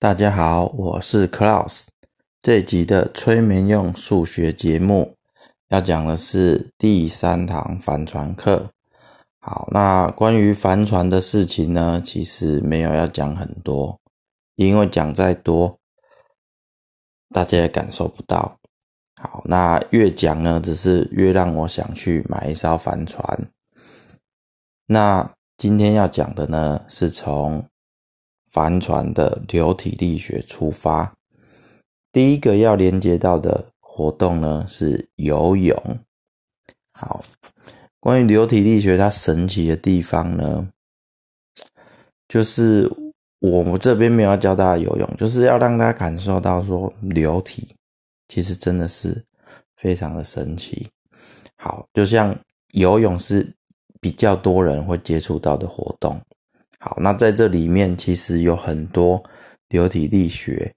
大家好，我是 Klaus。这集的催眠用数学节目要讲的是第三堂帆船课。好，那关于帆船的事情呢，其实没有要讲很多，因为讲再多，大家也感受不到。好，那越讲呢，只是越让我想去买一艘帆船。那今天要讲的呢，是从帆船的流体力学出发。第一个要连接到的活动呢是游泳。好，关于流体力学，它神奇的地方呢，就是我们这边没有教大家游泳，就是要让大家感受到说流体其实真的是非常的神奇。好，就像游泳是比较多人会接触到的活动。好，那在这里面其实有很多流体力学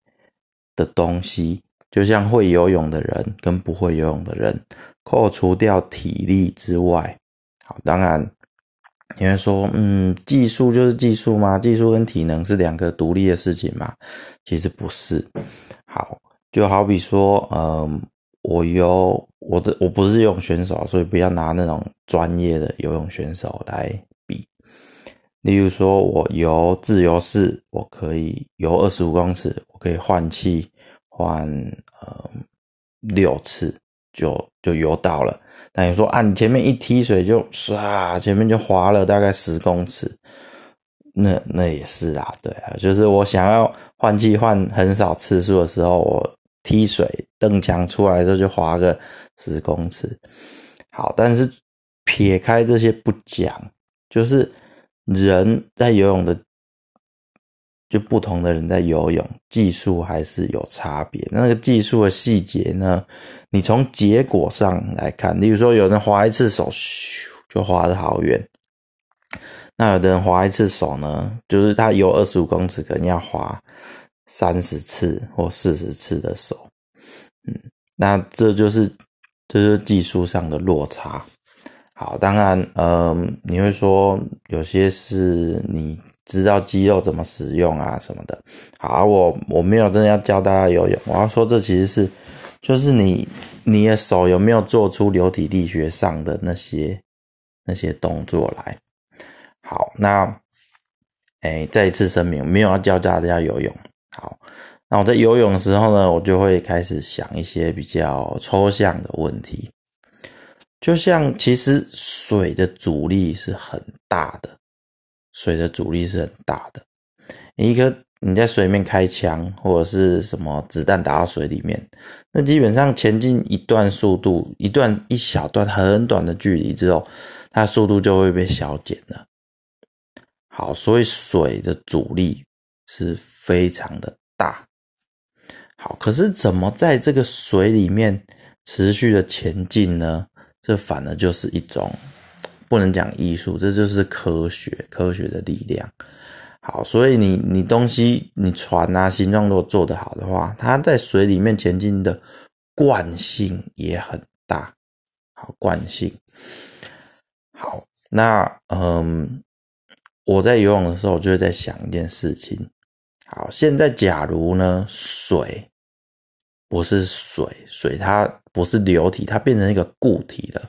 的东西，就像会游泳的人跟不会游泳的人，扣除掉体力之外，好，当然你会说，嗯，技术就是技术吗？技术跟体能是两个独立的事情吗？其实不是。好，就好比说，嗯，我游我的我不是游泳选手，所以不要拿那种专业的游泳选手来。例如说，我游自由式，我可以游二十五公尺，我可以换气换呃六次，就就游到了。那你说啊，你前面一踢水就唰，前面就滑了大概十公尺，那那也是啊，对啊，就是我想要换气换很少次数的时候，我踢水蹬墙出来的时候就滑个十公尺。好，但是撇开这些不讲，就是。人在游泳的，就不同的人在游泳技术还是有差别。那个技术的细节呢？你从结果上来看，例如说，有人划一次手，咻就划得好远；那有的人划一次手呢，就是他游二十五公尺，可能要划三十次或四十次的手。嗯，那这就是这就是技术上的落差。好，当然，嗯，你会说有些是你知道肌肉怎么使用啊什么的。好，我我没有真的要教大家游泳，我要说这其实是，就是你你的手有没有做出流体力学上的那些那些动作来。好，那，哎，再一次声明，没有要教大家游泳。好，那我在游泳的时候呢，我就会开始想一些比较抽象的问题。就像其实水的阻力是很大的，水的阻力是很大的。一颗你在水面开枪或者是什么子弹打到水里面，那基本上前进一段速度，一段一小段很短的距离之后，它速度就会被消减了。好，所以水的阻力是非常的大。好，可是怎么在这个水里面持续的前进呢？这反而就是一种不能讲艺术，这就是科学，科学的力量。好，所以你你东西你船啊形状如果做得好的话，它在水里面前进的惯性也很大。好，惯性。好，那嗯，我在游泳的时候，我就在想一件事情。好，现在假如呢，水不是水，水它。不是流体，它变成一个固体了。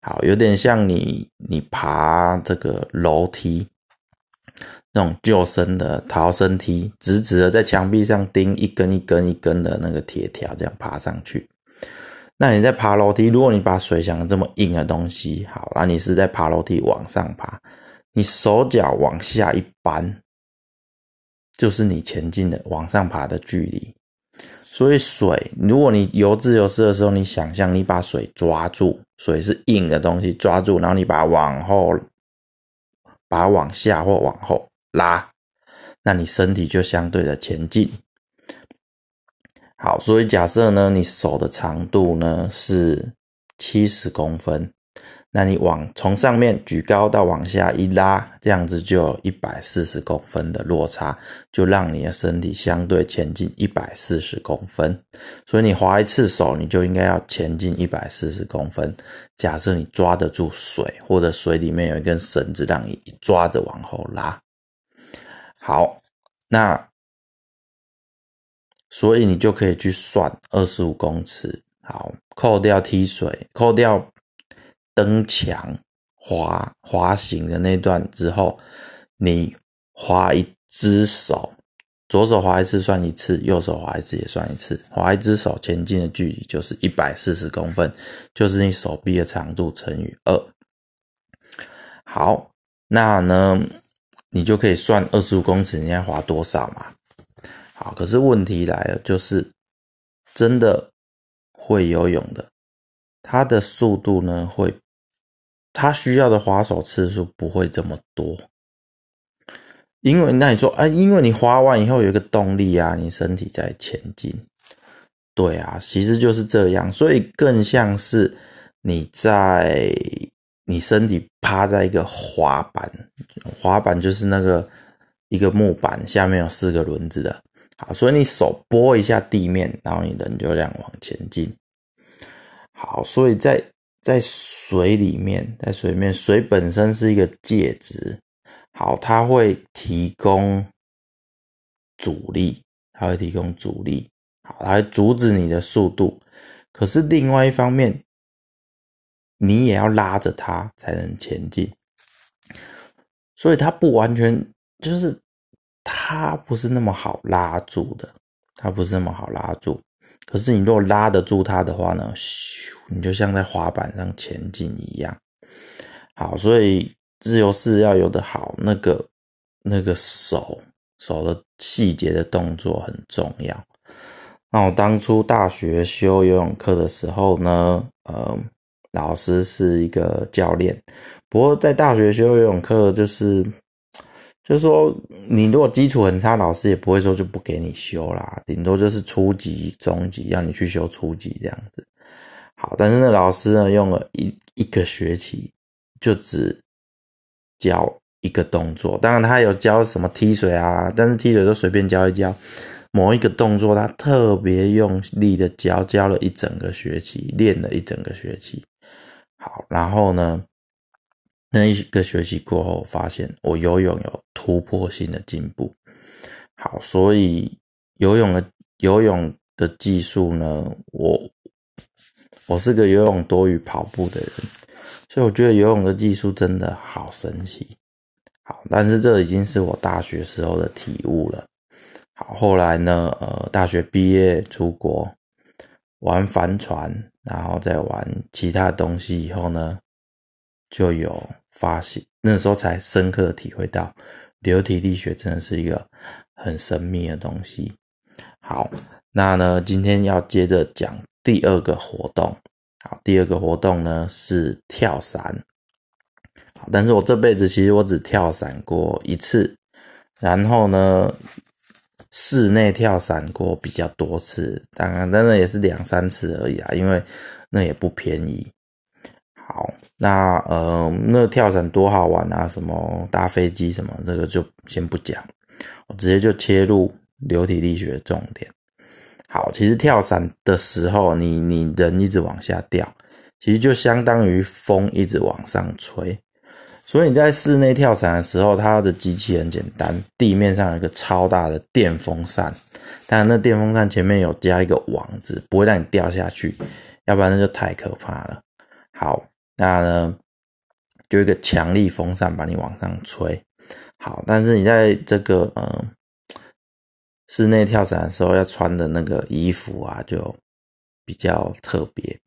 好，有点像你你爬这个楼梯，那种救生的逃生梯，直直的在墙壁上钉一根一根一根的那个铁条，这样爬上去。那你在爬楼梯，如果你把水想这么硬的东西，好，那你是在爬楼梯往上爬，你手脚往下一扳，就是你前进的往上爬的距离。所以水，如果你游自由式的时候，你想象你把水抓住，水是硬的东西抓住，然后你把它往后，把它往下或往后拉，那你身体就相对的前进。好，所以假设呢，你手的长度呢是七十公分。那你往从上面举高到往下一拉，这样子就有一百四十公分的落差，就让你的身体相对前进一百四十公分。所以你划一次手，你就应该要前进一百四十公分。假设你抓得住水，或者水里面有一根绳子让你抓着往后拉。好，那所以你就可以去算二十五公尺，好，扣掉踢水，扣掉蹬墙滑滑行的那段之后，你滑一只手，左手滑一次算一次，右手滑一次也算一次，滑一只手前进的距离就是一百四十公分，就是你手臂的长度乘以二。好，那呢，你就可以算二十五公尺你要滑多少嘛？好，可是问题来了，就是真的会游泳的，它的速度呢会，他需要的滑手次数不会这么多，因为那你说，哎，因为你滑完以后有一个动力啊，你身体在前进，对啊，其实就是这样，所以更像是你在你身体趴在一个滑板，滑板就是那个一个木板下面有四个轮子的。好，所以你手拨一下地面，然后你人就这样往前进。好，所以在在水里面，在水里面，水本身是一个介质。好，它会提供阻力，它会提供阻力，好，来阻止你的速度。可是另外一方面，你也要拉着它才能前进。所以它不完全就是。它不是那么好拉住的，它不是那么好拉住。可是你如果拉得住它的话呢，咻，你就像在滑板上前进一样。好，所以自由式要有的好，那个那个手手的细节的动作很重要。那我当初大学修游泳课的时候呢，呃，老师是一个教练，不过在大学修游泳课就是。就是说，你如果基础很差，老师也不会说就不给你修啦，顶多就是初级、中级让你去修初级这样子。好，但是那老师呢，用了一一个学期，就只教一个动作。当然，他有教什么踢水啊，但是踢水都随便教一教。某一个动作，他特别用力的教，教了一整个学期，练了一整个学期。好，然后呢？那一个学期过后，发现我游泳有突破性的进步。好，所以游泳的游泳的技术呢，我我是个游泳多于跑步的人，所以我觉得游泳的技术真的好神奇。好，但是这已经是我大学时候的体悟了。好，后来呢，呃，大学毕业出国玩帆船，然后再玩其他东西以后呢，就有。发现那时候才深刻的体会到，流体力学真的是一个很神秘的东西。好，那呢，今天要接着讲第二个活动。好，第二个活动呢是跳伞。但是我这辈子其实我只跳伞过一次，然后呢，室内跳伞过比较多次，当然，但是也是两三次而已啊，因为那也不便宜。好。那呃，那跳伞多好玩啊！什么搭飞机什么，这个就先不讲，我直接就切入流体力学重点。好，其实跳伞的时候，你你人一直往下掉，其实就相当于风一直往上吹。所以你在室内跳伞的时候，它的机器很简单，地面上有一个超大的电风扇，但那电风扇前面有加一个网子，不会让你掉下去，要不然那就太可怕了。好。那呢，就一个强力风扇把你往上吹，好，但是你在这个呃室内跳伞的时候要穿的那个衣服啊，就比较特别，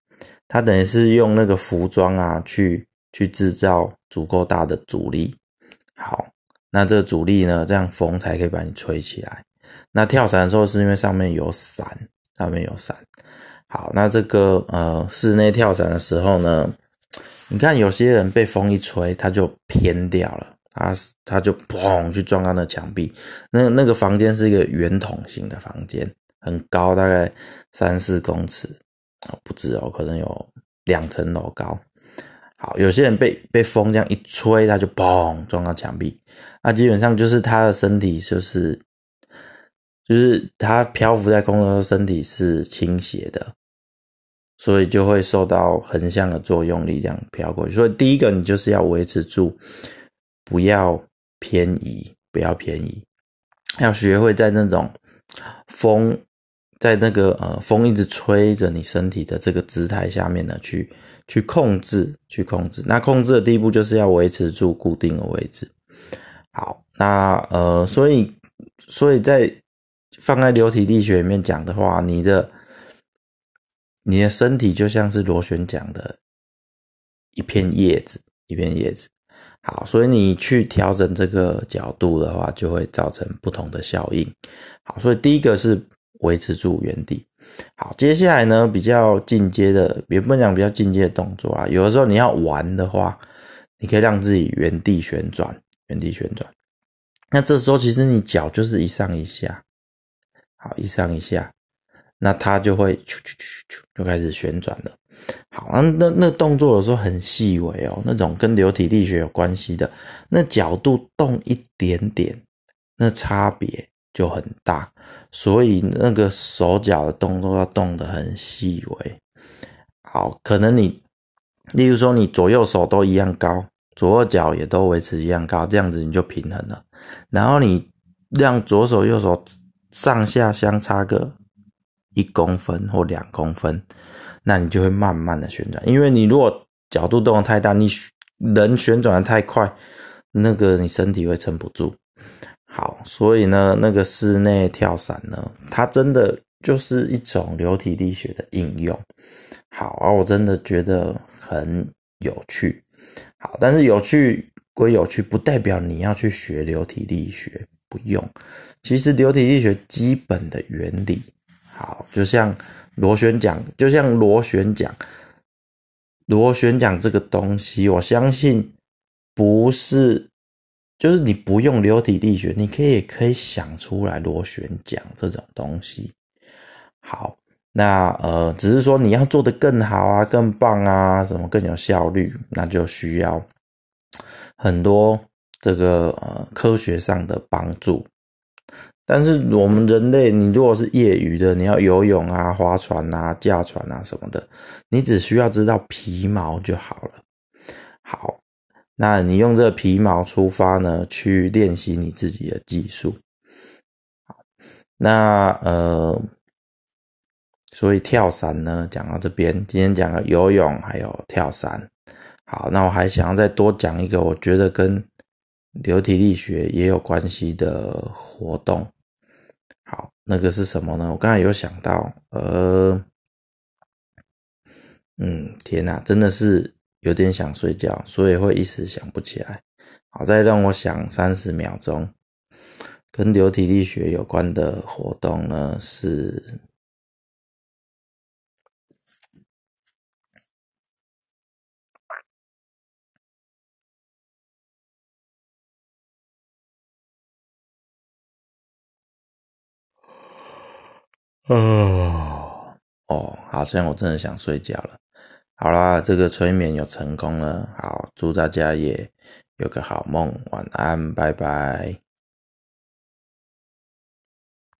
它等于是用那个服装啊去去制造足够大的阻力，好，那这个阻力呢，这样风才可以把你吹起来。那跳伞的时候是因为上面有伞，上面有伞，好，那这个呃室内跳伞的时候呢。你看，有些人被风一吹，他就偏掉了，他他就砰去撞到那墙壁。那那个房间是一个圆筒形的房间，很高，大概三四公尺啊，不止哦，可能有两层楼高。好，有些人被被风这样一吹，他就砰撞到墙壁。那基本上就是他的身体就是就是他漂浮在空中的，身体是倾斜的。所以就会受到横向的作用力，这样飘过去。所以第一个，你就是要维持住，不要偏移，不要偏移，要学会在那种风在那个呃风一直吹着你身体的这个姿态下面呢，去去控制，去控制。那控制的第一步就是要维持住固定的位置。好，那呃，所以所以在放在流体力学里面讲的话，你的你的身体就像是螺旋桨的一片叶子，一片叶子。好，所以你去调整这个角度的话，就会造成不同的效应。好，所以第一个是维持住原地。好，接下来呢，比较进阶的，也不能讲比较进阶的动作啊。有的时候你要玩的话，你可以让自己原地旋转，原地旋转。那这时候其实你脚就是一上一下，好，一上一下，那它就会啾啾啾啾就开始旋转了。好，那那那动作有时候很细微哦，那种跟流体力学有关系的，那角度动一点点，那差别就很大。所以那个手脚的动作要动得很细微。好，可能你，例如说你左右手都一样高，左右脚也都维持一样高，这样子你就平衡了。然后你让左手右手上下相差个一公分或两公分。那你就会慢慢的旋转，因为你如果角度动的太大，你人旋转的太快，那个你身体会撑不住。好，所以呢，那个室内跳伞呢，它真的就是一种流体力学的应用。好啊，我真的觉得很有趣。好，但是有趣归有趣，不代表你要去学流体力学，不用。其实流体力学基本的原理，好，就像。螺旋桨就像螺旋桨，螺旋桨这个东西，我相信不是，就是你不用流体力学，你可以可以想出来螺旋桨这种东西。好，那呃，只是说你要做的更好啊，更棒啊，什么更有效率，那就需要很多这个呃科学上的帮助。但是我们人类，你如果是业余的，你要游泳啊、划船啊、驾船啊什么的，你只需要知道皮毛就好了。好，那你用这个皮毛出发呢，去练习你自己的技术。好，那呃，所以跳伞呢，讲到这边，今天讲了游泳还有跳伞。好，那我还想要再多讲一个，我觉得跟流体力学也有关系的活动。好，那个是什么呢？我刚才有想到，呃，嗯，天哪，真的是有点想睡觉，所以会一时想不起来。好，再让我想三十秒钟，跟流体力学有关的活动呢是。哦哦，好像我真的想睡觉了。好啦，这个催眠有成功了。好，祝大家也有个好梦，晚安，拜拜。